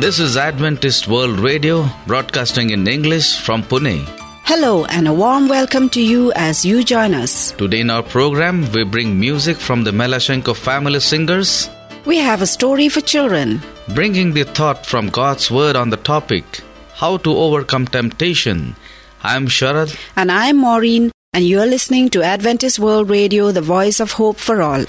This is Adventist World Radio, broadcasting in English from Pune. Hello, and a warm welcome to you as you join us. Today in our program, we bring music from the Melashenko family singers, We have a story for children, bringing the thought from God's Word on the topic How to Overcome Temptation. I'm Sharad. and I'm Maureen, and you're listening to Adventist World Radio, the voice of hope for all.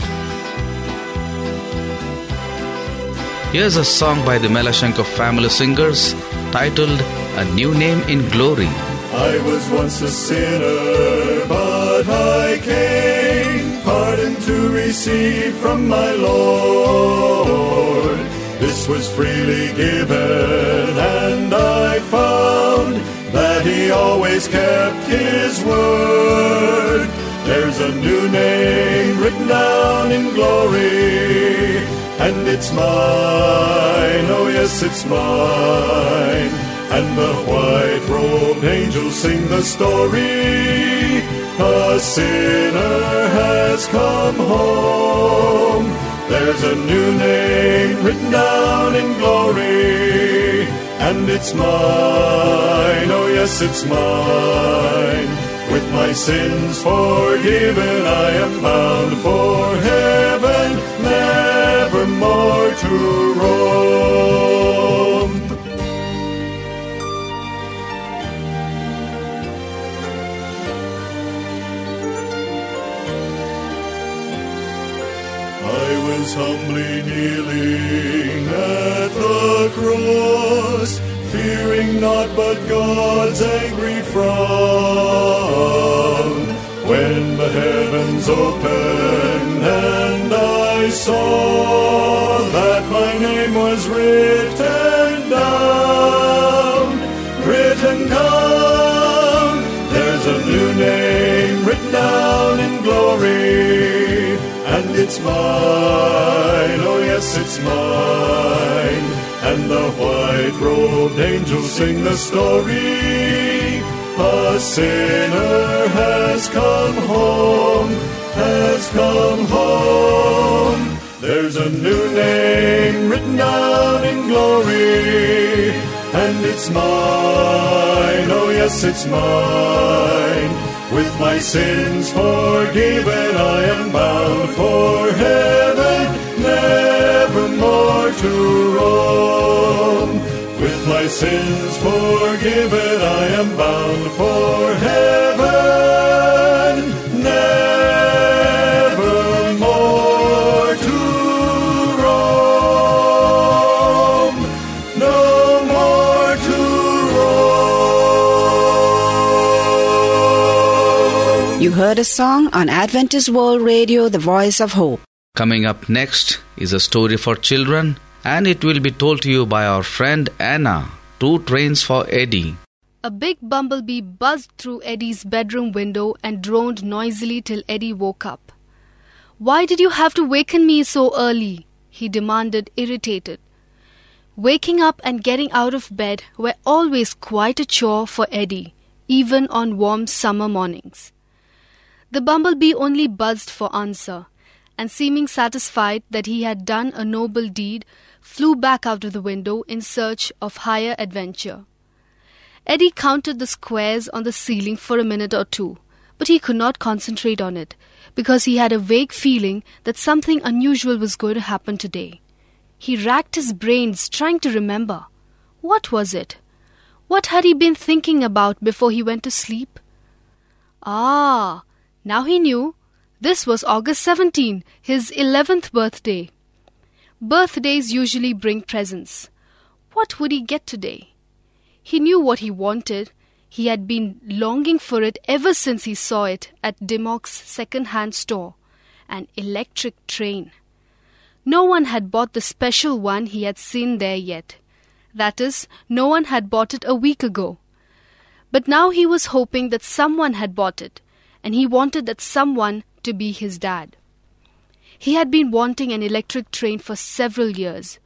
Here's a song by the Melashenko family singers titled A New Name in Glory. I was once a sinner, but I came pardon to receive from my Lord. This was freely given, and I found that He always kept His word. There's a new name written down in glory, and it's mine. Oh, yes, it's mine. And the white robed angels sing the story. A sinner has come home. There's a new name written down in glory. And it's mine. Oh, yes, it's mine. With my sins forgiven, I am bound for heaven, never more to roam. I was humbly kneeling at the cross, fearing not but God's angry frown. When the heavens opened and I saw that my name was written down, written down, there's a new name written down in glory and it's mine, oh yes, it's mine. And the white robed angels sing the story. A sinner has come home, has come home. There's a new name written down in glory, and it's mine, oh yes, it's mine. With my sins forgiven, I am bound for heaven, never more to roam. With my sins forgiven, I am bound for heaven, heard a song on Adventist World Radio, the voice of hope. Coming up next is a story for children, and it will be told to you by our friend Anna. Two trains for Eddie. A big bumblebee buzzed through Eddie's bedroom window and droned noisily till Eddie woke up. Why did you have to waken me so early? he demanded, irritated. Waking up and getting out of bed were always quite a chore for Eddie, even on warm summer mornings. The bumblebee only buzzed for answer, and seeming satisfied that he had done a noble deed, flew back out of the window in search of higher adventure. Eddie counted the squares on the ceiling for a minute or two, but he could not concentrate on it because he had a vague feeling that something unusual was going to happen today. He racked his brains trying to remember. What was it? What had he been thinking about before he went to sleep? Ah, now he knew. This was August 17, his 11th birthday. Birthdays usually bring presents. What would he get today? He knew what he wanted. He had been longing for it ever since he saw it at Dimmock's second-hand store, an electric train. No one had bought the special one he had seen there yet. That is, no one had bought it a week ago. But now he was hoping that someone had bought it, and he wanted that someone to be his dad. He had been wanting an electric train for several years,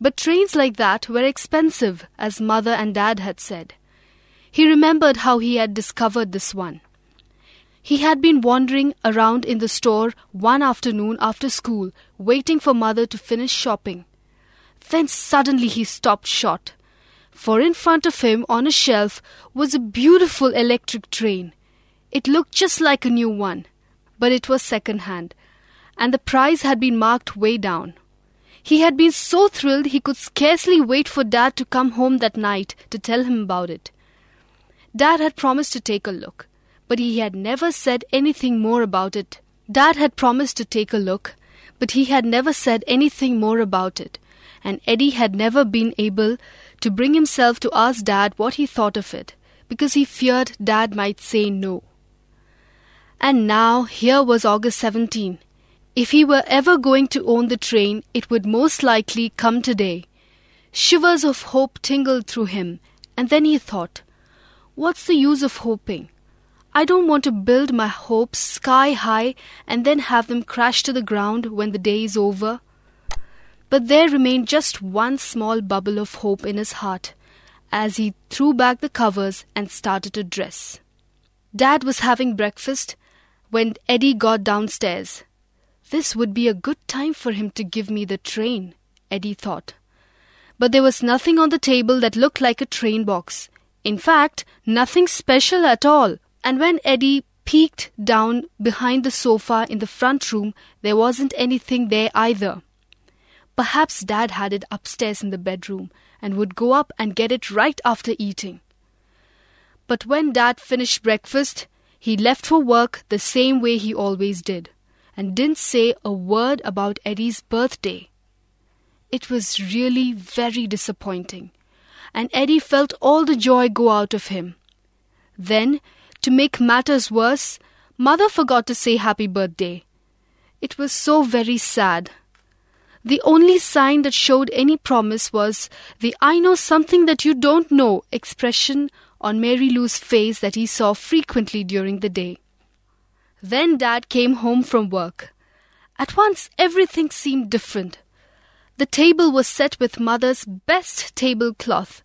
but trains like that were expensive, as mother and dad had said. He remembered how he had discovered this one. He had been wandering around in the store one afternoon after school, waiting for mother to finish shopping. Then suddenly he stopped short, for in front of him on a shelf was a beautiful electric train. It looked just like a new one, but it was second hand, and the price had been marked way down. He had been so thrilled he could scarcely wait for Dad to come home that night to tell him about it. Dad had promised to take a look, but he had never said anything more about it. Dad had promised to take a look, but he had never said anything more about it, and Eddie had never been able to bring himself to ask Dad what he thought of it, because he feared Dad might say no. And now here was August 17. If he were ever going to own the train, it would most likely come today. Shivers of hope tingled through him, and then he thought, What's the use of hoping? I don't want to build my hopes sky high and then have them crash to the ground when the day is over. But there remained just one small bubble of hope in his heart as he threw back the covers and started to dress. Dad was having breakfast when Eddie got downstairs. This would be a good time for him to give me the train, Eddie thought. But there was nothing on the table that looked like a train box. In fact, nothing special at all. And when Eddie peeked down behind the sofa in the front room, there wasn't anything there either. Perhaps Dad had it upstairs in the bedroom and would go up and get it right after eating. But when Dad finished breakfast, he left for work the same way he always did and didn't say a word about Eddie's birthday. It was really very disappointing, and Eddie felt all the joy go out of him. Then, to make matters worse, Mother forgot to say happy birthday. It was so very sad. The only sign that showed any promise was the I know something that you don't know expression on Mary Lou's face that he saw frequently during the day. Then Dad came home from work. At once everything seemed different. The table was set with Mother's best tablecloth,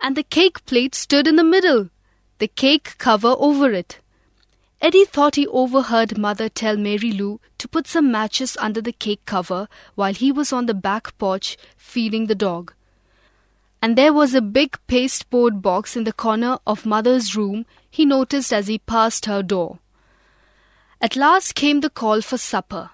and the cake plate stood in the middle, the cake cover over it. Eddie thought he overheard Mother tell Mary Lou to put some matches under the cake cover while he was on the back porch feeding the dog. And there was a big pasteboard box in the corner of Mother's room he noticed as he passed her door. At last came the call for supper,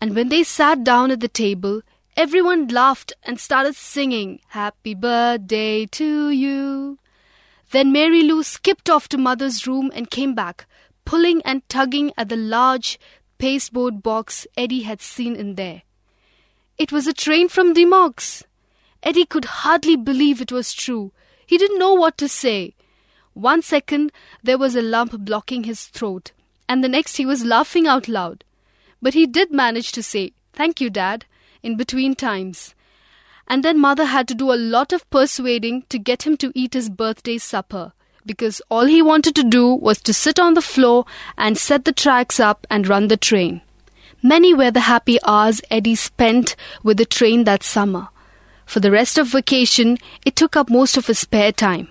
and when they sat down at the table, everyone laughed and started singing, Happy birthday to you. Then Mary Lou skipped off to Mother's room and came back, pulling and tugging at the large pasteboard box Eddie had seen in there. It was a train from Dimmock's. Eddie could hardly believe it was true. He didn't know what to say. One second there was a lump blocking his throat, and the next he was laughing out loud. But he did manage to say, Thank you, Dad, in between times. And then Mother had to do a lot of persuading to get him to eat his birthday supper, because all he wanted to do was to sit on the floor and set the tracks up and run the train. Many were the happy hours Eddie spent with the train that summer. For the rest of vacation, it took up most of his spare time.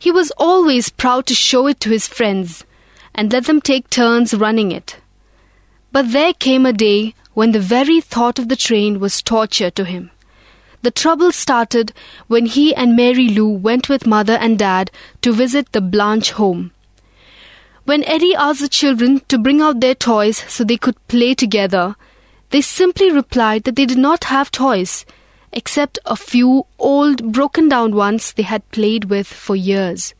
He was always proud to show it to his friends and let them take turns running it. But there came a day when the very thought of the train was torture to him. The trouble started when he and Mary Lou went with mother and dad to visit the Blanche home. When Eddie asked the children to bring out their toys so they could play together, they simply replied that they did not have toys, except a few old, broken down ones they had played with for years.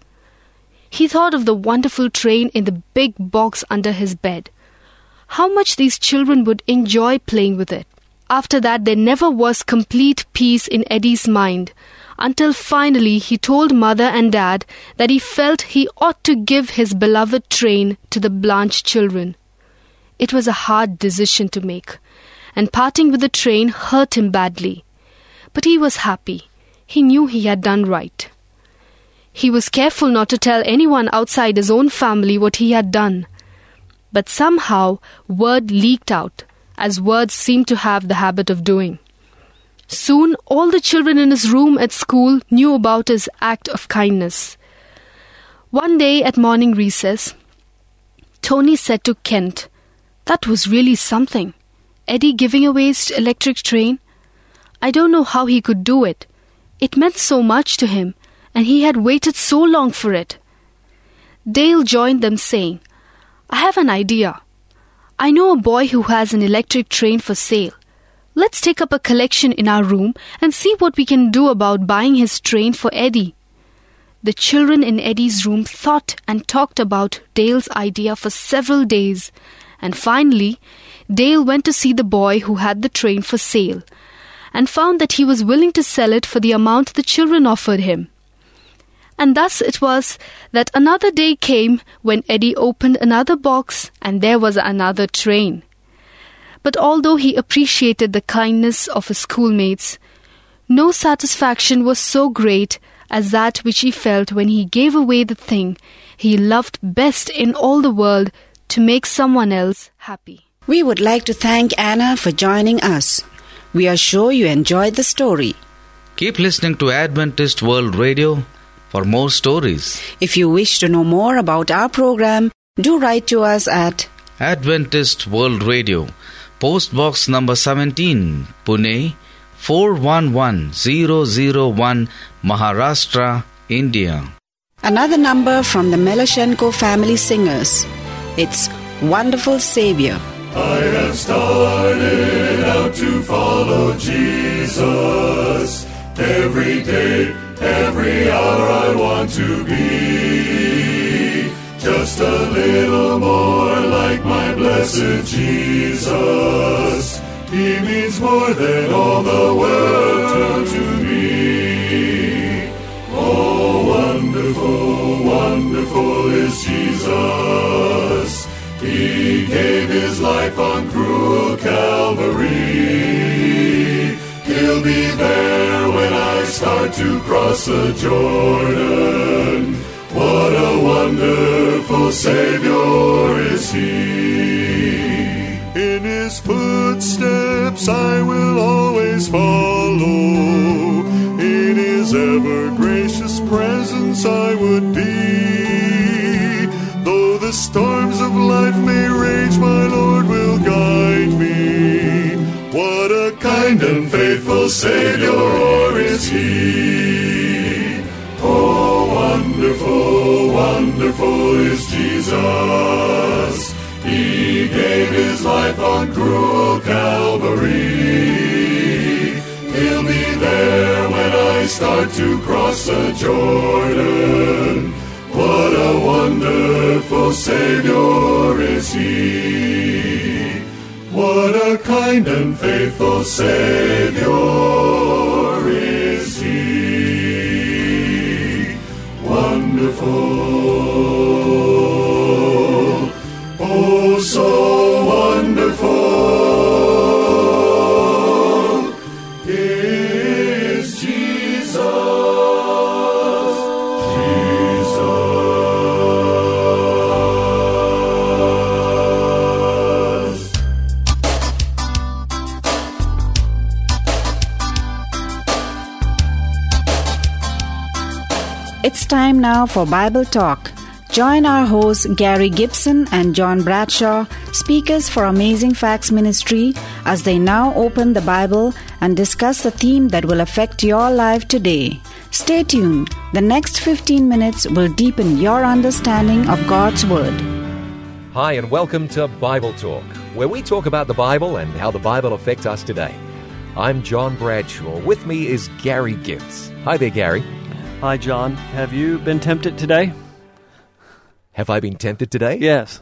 He thought of the wonderful train in the big box under his bed. How much these children would enjoy playing with it. After that, there never was complete peace in Eddie's mind until finally he told mother and dad that he felt he ought to give his beloved train to the Blanche children. It was a hard decision to make, and parting with the train hurt him badly. But he was happy. He knew he had done right. He was careful not to tell anyone outside his own family what he had done. But somehow word leaked out, as words seem to have the habit of doing. Soon all the children in his room at school knew about his act of kindness. One day at morning recess, Tony said to Kent, That was really something. Eddie giving away his electric train. I don't know how he could do it. It meant so much to him, and he had waited so long for it. Dale joined them, saying, I have an idea. I know a boy who has an electric train for sale. Let's take up a collection in our room and see what we can do about buying his train for Eddie. The children in Eddie's room thought and talked about Dale's idea for several days, and finally, Dale went to see the boy who had the train for sale and found that he was willing to sell it for the amount the children offered him. And thus it was that another day came when Eddie opened another box and there was another train. But although he appreciated the kindness of his schoolmates, no satisfaction was so great as that which he felt when he gave away the thing he loved best in all the world to make someone else happy. We would like to thank Anna for joining us. We are sure you enjoyed the story. Keep listening to Adventist World Radio for more stories. If you wish to know more about our program, do write to us at Adventist World Radio, Post Box number 17, Pune 411001, Maharashtra, India. another number from the Melashenko family singers. It's Wonderful Savior. I have started out to follow Jesus. Every day, every hour I want to be just a little more like my blessed Jesus. He means more than all the world to me. Oh, wonderful, wonderful is Jesus. Gave his life on cruel Calvary. He'll be there when I start to cross the Jordan. What a wonderful Savior is He. In His footsteps I will always follow. In His ever gracious presence I would storms of life may rage, my Lord will guide me. What a kind and faithful Savior is He. Oh, wonderful, wonderful is Jesus. He gave His life on cruel Calvary. He'll be there when I start to cross the Jordan. What a wonderful Savior is He. What a kind and faithful Savior is He. Wonderful. Time now for Bible Talk. Join our hosts Gary Gibson and John Bradshaw, speakers for Amazing Facts Ministry, as they now open the Bible and discuss the theme that will affect your life today. Stay tuned. The next 15 minutes will deepen your understanding of God's Word. Hi, and welcome to Bible Talk, where we talk about the Bible and how the Bible affects us today. I'm John Bradshaw. With me is Gary Gibbs. Hi there, Gary. Hi, John. Have you been tempted today? Have I been tempted today? Yes.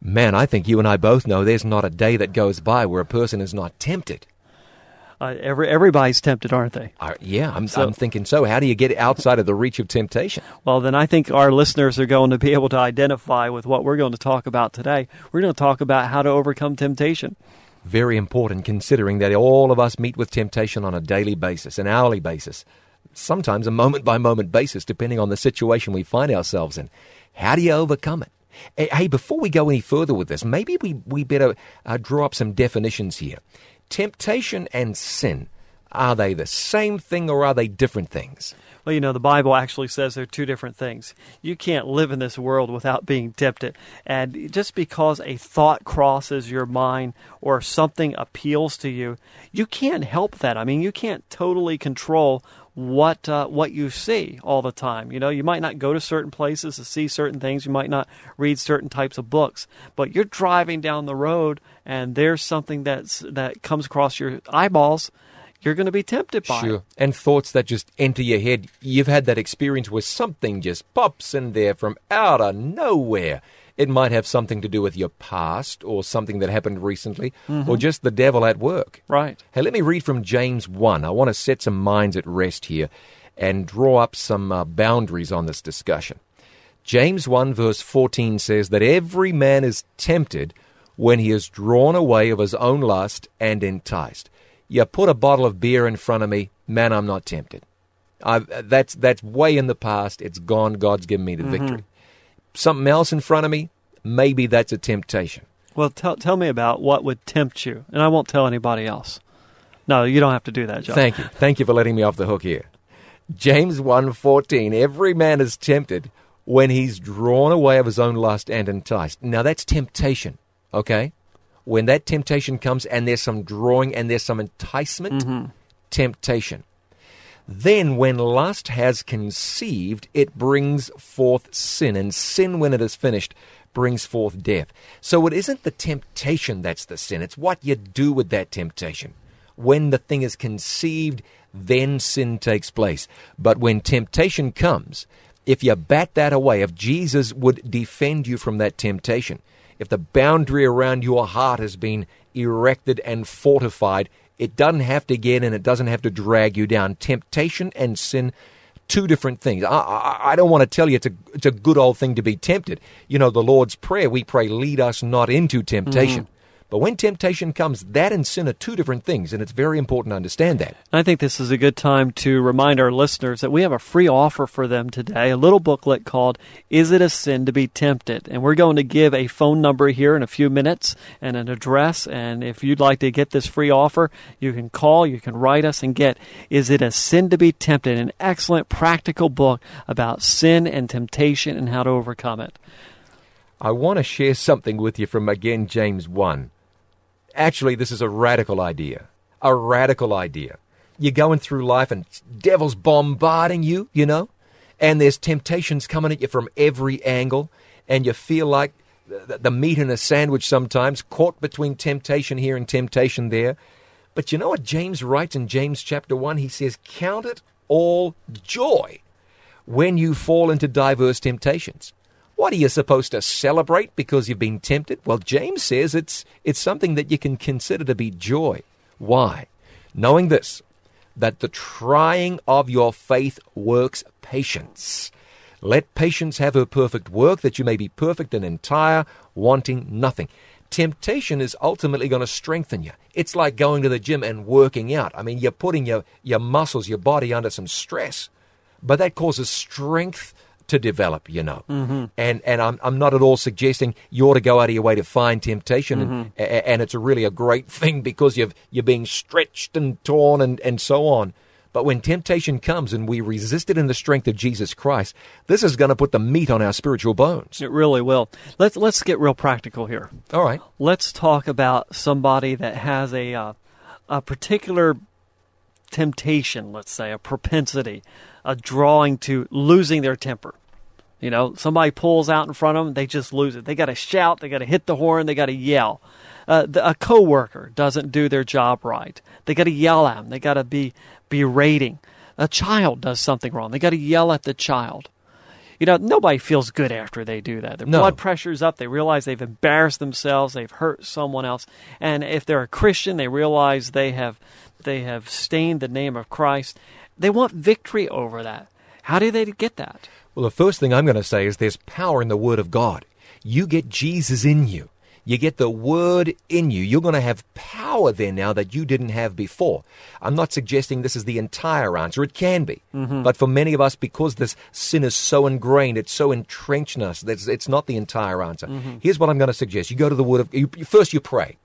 Man, I think you and I both know there's not a day that goes by where a person is not tempted. Uh, every, everybody's tempted, aren't they? Uh, yeah, I'm, So- I'm thinking so. How do you get outside of the reach of temptation? Well, then I think our listeners are going to be able to identify with what we're going to talk about today. We're going to talk about how to overcome temptation. Very important considering that all of us meet with temptation on a daily basis, an hourly basis, sometimes a moment by moment basis, depending on the situation we find ourselves in. How do you overcome it? Eh, Hey, before we go any further with this, maybe we, we better uh, draw up some definitions here. Temptation and sin, are they the same thing or are they different things? Well, you know, the Bible actually says they're two different things. You can't live in this world without being tempted. And just because a thought crosses your mind or something appeals to you, you can't help that. I mean, you can't totally control what uh, what you see all the time. You know, you might not go to certain places to see certain things. You might not read certain types of books, but you're driving down the road and there's something that's that comes across your eyeballs you're going to be tempted by. Sure. And thoughts that just enter your head. You've had that experience where something just pops in there from out of nowhere. It might have something to do with your past or something that happened recently mm-hmm. or just the devil at work. Right. Hey, let me read from James 1. I want to set some minds at rest here and draw up some uh, boundaries on this discussion. James 1 verse 14 says that every man is tempted when he is drawn away of his own lust and enticed. You put a bottle of beer in front of me, man, I'm not tempted. I've, that's that's way in the past. It's gone. God's given me the mm-hmm. victory. Something else in front of me, maybe that's a temptation. Well, tell tell me about what would tempt you, and I won't tell anybody else. No, you don't have to do that, John. Thank you. Thank you for letting me off the hook here. James 1:14 Every man is tempted when he's drawn away of his own lust and enticed. Now that's temptation, okay? when that temptation comes and there's some drawing and there's some enticement, mm-hmm. temptation. Then, when lust has conceived, it brings forth sin, and sin, when it is finished, brings forth death. So it isn't the temptation that's the sin, it's what you do with that temptation. When the thing is conceived, then sin takes place. But when temptation comes, if you bat that away, if Jesus would defend you from that temptation, if the boundary around your heart has been erected and fortified, it doesn't have to get in, it doesn't have to drag you down. Temptation and sin, two different things. I, I, I, don't want to tell you it's a, it's a good old thing to be tempted. You know, the Lord's Prayer, we pray, lead us not into temptation. Mm-hmm. But when temptation comes, that and sin are two different things, and it's very important to understand that. I think this is a good time to remind our listeners that we have a free offer for them today, a little booklet called Is It a Sin to Be Tempted? And we're going to give a phone number here in a few minutes and an address. And if you'd like to get this free offer, you can call, you can write us and get Is It a Sin to Be Tempted? An excellent practical book about sin and temptation and how to overcome it. I want to share something with you from again James 1. Actually, this is a radical idea. A radical idea. You're going through life and devil's bombarding you, you know, and there's temptations coming at you from every angle, and you feel like the meat in a sandwich sometimes, caught between temptation here and temptation there. But you know what James writes in James chapter 1? He says, Count it all joy when you fall into diverse temptations. What are you supposed to celebrate because you've been tempted? Well, James says it's, it's something that you can consider to be joy. Why? Knowing this, that the trying of your faith works patience. Let patience have her perfect work, that you may be perfect and entire, wanting nothing. Temptation is ultimately going to strengthen you. It's like going to the gym and working out. I mean, you're putting your, your muscles, your body under some stress, but that causes strength to develop, you know. Mm-hmm. And and I'm I'm not at all suggesting you ought to go out of your way to find temptation, mm-hmm. and, and it's really a great thing because you've you're being stretched and torn and and so on. But when temptation comes and we resist it in the strength of Jesus Christ, this is going to put the meat on our spiritual bones. It really will. Let's let's get real practical here. All right. Let's talk about somebody that has a uh, a particular temptation, let's say, a propensity, a drawing to losing their temper. You know, somebody pulls out in front of them, they just lose it. They got to shout, they got to hit the horn, they got to yell. Uh, the, a coworker doesn't do their job right. They got to yell at them. They got to be berating. A child does something wrong. They got to yell at the child. You know, nobody feels good after they do that. Their no. blood pressure's up. They realize they've embarrassed themselves. They've hurt someone else. And if they're a Christian, they realize they have they have stained the name of Christ. They want victory over that. How do they get that? Well, the first thing I'm going to say is there's power in the Word of God. You get Jesus in you. You get the Word in you. You're going to have power there now that you didn't have before. I'm not suggesting this is the entire answer. It can be. Mm-hmm. But for many of us, because this sin is so ingrained, it's so entrenched in us, that it's not the entire answer. Mm-hmm. Here's what I'm going to suggest. You go to the Word of you, First, you pray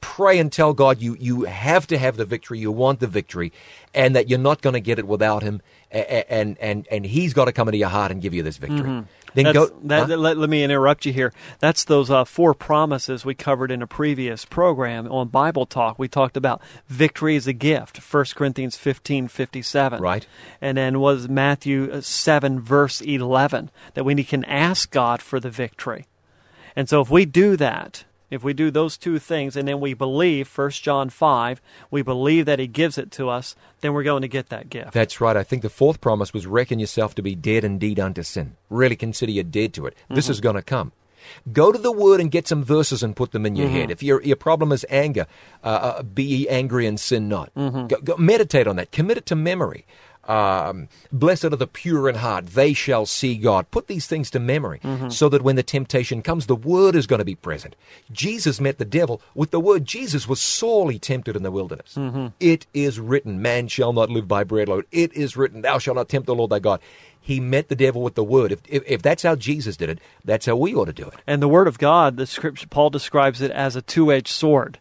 pray and tell God you, you have to have the victory, you want the victory, and that you're not going to get it without Him, and, and, and He's got to come into your heart and give you this victory. Then That's- go. that, huh? let, let me interrupt you here. That's those uh, four promises we covered in a previous program on Bible Talk. We talked about victory is a gift, 1 Corinthians fifteen fifty seven. Right. And then was Matthew uh, 7, verse 11, that we can ask God for the victory. And so if we do that, if we do those two things and then we believe 1 John 5, we believe that he gives it to us, then we're going to get that gift. That's right. I think the fourth promise was reckon yourself to be dead indeed unto sin. Really consider you dead to it. This is going to come. Go to the Word and get some verses and put them in your head. If your your problem is anger, uh, uh, be ye angry and sin not. Go, go, meditate on that. Commit it to memory. Um, Blessed are the pure in heart; they shall see God. Put these things to memory, so that when the temptation comes, the Word is going to be present. Jesus met the devil with the Word. Jesus was sorely tempted in the wilderness. It is written, "Man shall not live by bread alone." It is written, "Thou shalt not tempt the Lord thy God." He met the devil with the Word. If, if, if that's how Jesus did it, that's how we ought to do it. And the Word of God, the scripture, Paul describes it as a two edged sword.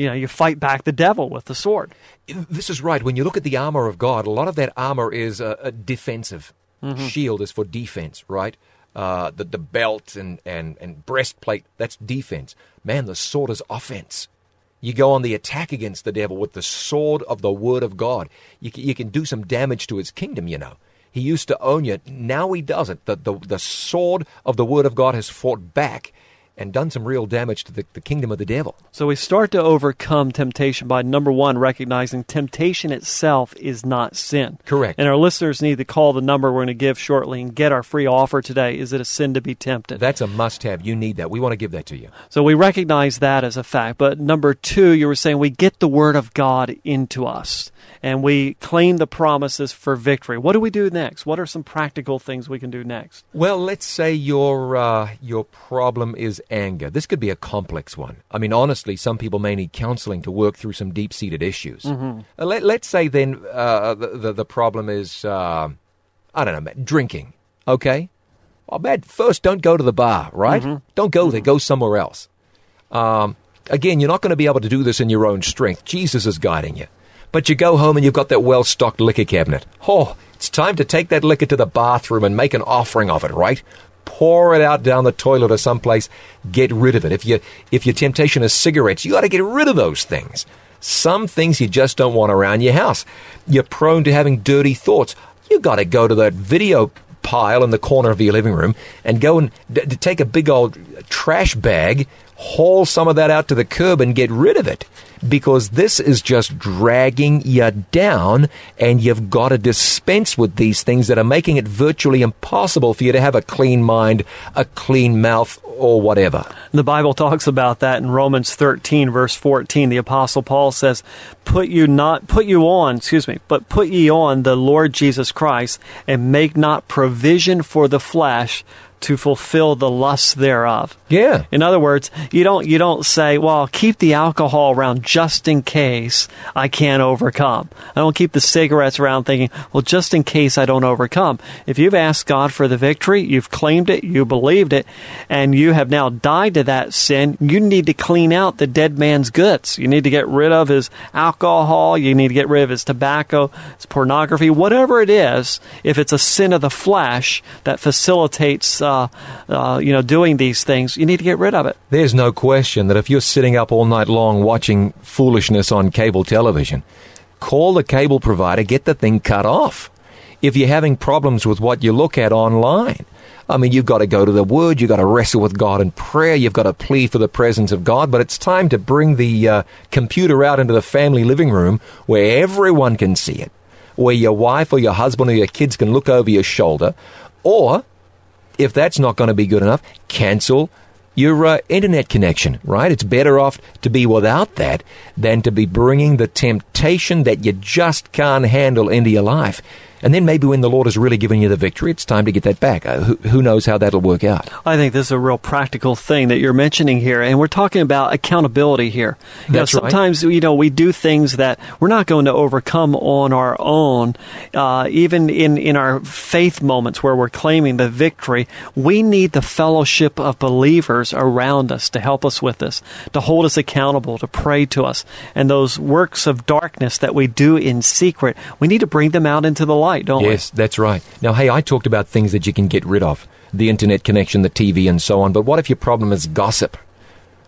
You know, you fight back the devil with the sword. This is right. When you look at the armor of God, a lot of that armor is uh, a defensive. Shield is for defense, right? Uh, the the belt and, and, and breastplate that's defense. Man, the sword is offense. You go on the attack against the devil with the sword of the word of God. You can, you can do some damage to his kingdom. You know, he used to own you. Now he doesn't. The the, the sword of the word of God has fought back and done some real damage to the, the kingdom of the devil. So we start to overcome temptation by number one, recognizing temptation itself is not sin. Correct. And our listeners need to call the number we're going to give shortly and get our free offer today. Is it a sin to be tempted? That's a must have. You need that. We want to give that to you. So we recognize that as a fact. But number two, you were saying we get the Word of God into us and we claim the promises for victory. What do we do next? What are some practical things we can do next? Well, let's say your uh, your problem is anger. This could be a complex one. I mean, honestly, some people may need counseling to work through some deep seated issues. Uh, let, let's say then uh, the, the the problem is uh, I don't know, drinking. Okay, well, man, first don't go to the bar, right? Don't go there. Go somewhere else. Um, again, you're not going to be able to do this in your own strength. Jesus is guiding you. But you go home and you've got that well stocked liquor cabinet. Oh, it's time to take that liquor to the bathroom and make an offering of it, right? Pour it out down the toilet or someplace. Get rid of it. If you if your temptation is cigarettes, you got to get rid of those things. Some things you just don't want around your house. You're prone to having dirty thoughts. You got to go to that video pile in the corner of your living room and go and d- take a big old trash bag, haul some of that out to the curb and get rid of it. Because this is just dragging you down, and you've got to dispense with these things that are making it virtually impossible for you to have a clean mind, a clean mouth, or whatever. The Bible talks about that in Romans 13 verse 14. The apostle Paul says, "Put you not put you on, excuse me, but put ye on the Lord Jesus Christ and make not provision for the flesh to fulfill the lusts thereof." Yeah. In other words, you don't you don't say, "Well, keep the alcohol around just in case I can't overcome." I don't keep the cigarettes around thinking, "Well, just in case I don't overcome." If you've asked God for the victory, you've claimed it, you believed it, and you have now died to that sin, you need to clean out the dead man's goods. You need to get rid of his alcohol, you need to get rid of his tobacco, his pornography, whatever it is. If it's a sin of the flesh that facilitates uh, uh, you know, doing these things, you need to get rid of it. There's no question that if you're sitting up all night long watching foolishness on cable television, call the cable provider, get the thing cut off. If you're having problems with what you look at online, I mean, you've got to go to the Word, you've got to wrestle with God in prayer, you've got to plead for the presence of God, but it's time to bring the uh, computer out into the family living room where everyone can see it, where your wife or your husband or your kids can look over your shoulder, or if that's not going to be good enough, cancel your uh, internet connection, right? It's better off to be without that than to be bringing the temptation that you just can't handle into your life. And then maybe when the Lord has really given you the victory, it's time to get that back. Uh, who, who knows how that'll work out? I think this is a real practical thing that you're mentioning here, and we're talking about accountability here. You That's know, right. sometimes you know we do things that we're not going to overcome on our own. Uh, even in in our faith moments where we're claiming the victory, we need the fellowship of believers around us to help us with this, to hold us accountable, to pray to us, and those works of darkness that we do in secret, we need to bring them out into the light, don't Yes, that's right. Now, hey, I talked about things that you can get rid of the internet connection, the TV, and so on. But what if your problem is gossip?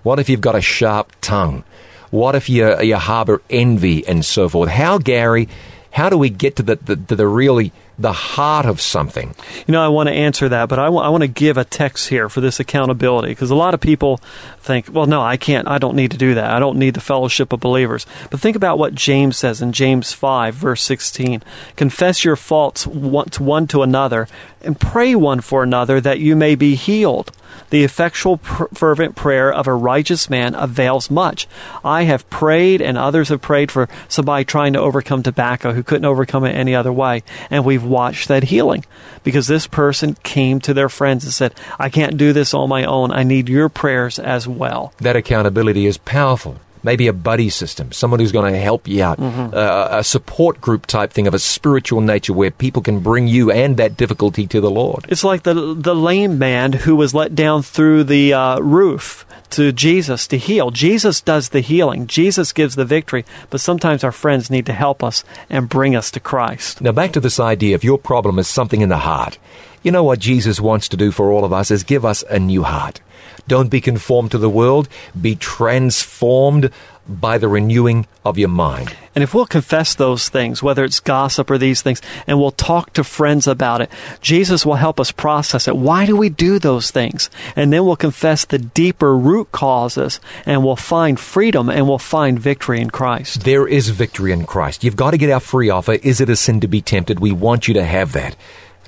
What if you've got a sharp tongue? What if you, you harbor envy and so forth? How, Gary, how do we get to the, the, to the really the heart of something? You know, I want to answer that, but I want to give a text here for this accountability because a lot of people think, well, no, I can't, I don't need to do that. I don't need the fellowship of believers. But think about what James says in James 5, verse 16 Confess your faults one to, one to another and pray one for another that you may be healed. The effectual, pr- fervent prayer of a righteous man avails much. I have prayed, and others have prayed for somebody trying to overcome tobacco who couldn't overcome it any other way. And we've watched that healing because this person came to their friends and said, I can't do this on my own. I need your prayers as well. That accountability is powerful. Maybe a buddy system, someone who's going to help you out, uh, a support group type thing of a spiritual nature where people can bring you and that difficulty to the Lord. It's like the the lame man who was let down through the uh, roof to Jesus to heal. Jesus does the healing. Jesus gives the victory. But sometimes our friends need to help us and bring us to Christ. Now, back to this idea if your problem is something in the heart, you know what Jesus wants to do for all of us is give us a new heart. Don't be conformed to the world, be transformed by the renewing of your mind. And if we'll confess those things, whether it's gossip or these things, and we'll talk to friends about it, Jesus will help us process it. Why do we do those things? And then we'll confess the deeper root causes, and we'll find freedom and we'll find victory in Christ. There is victory in Christ. You've got to get our free offer. Is it a sin to be tempted? We want you to have that.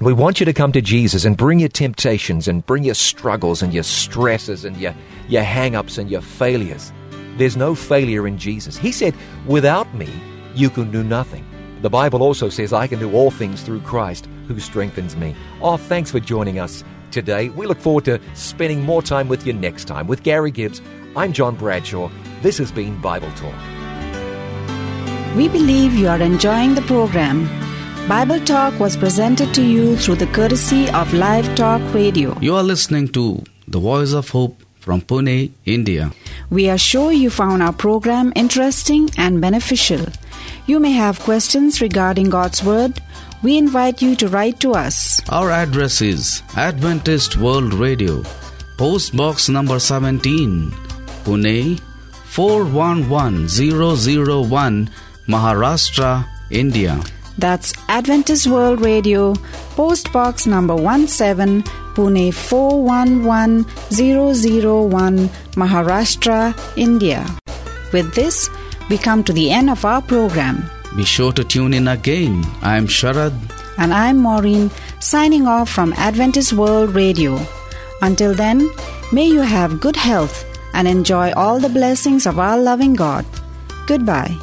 We want you to come to Jesus and bring your temptations and bring your struggles and your stresses and your, your hang ups and your failures. There's no failure in Jesus. He said, Without me, you can do nothing. The Bible also says, I can do all things through Christ who strengthens me. Oh, thanks for joining us today. We look forward to spending more time with you next time. With Gary Gibbs, I'm John Bradshaw. This has been Bible Talk. We believe you are enjoying the program. Bible Talk was presented to you through the courtesy of LifeTalk Radio. You are listening to The Voice of Hope from Pune, India. We are sure you found our program interesting and beneficial. You may have questions regarding God's Word. We invite you to write to us. Our address is Adventist World Radio, Post Box number 17, Pune 411001, Maharashtra, India. That's Adventist World Radio, Post Box number 17, Pune 411001, Maharashtra, India. With this, we come to the end of our program. Be sure to tune in again. I am Sharad. And I'm Maureen, signing off from Adventist World Radio. Until then, may you have good health and enjoy all the blessings of our loving God. Goodbye.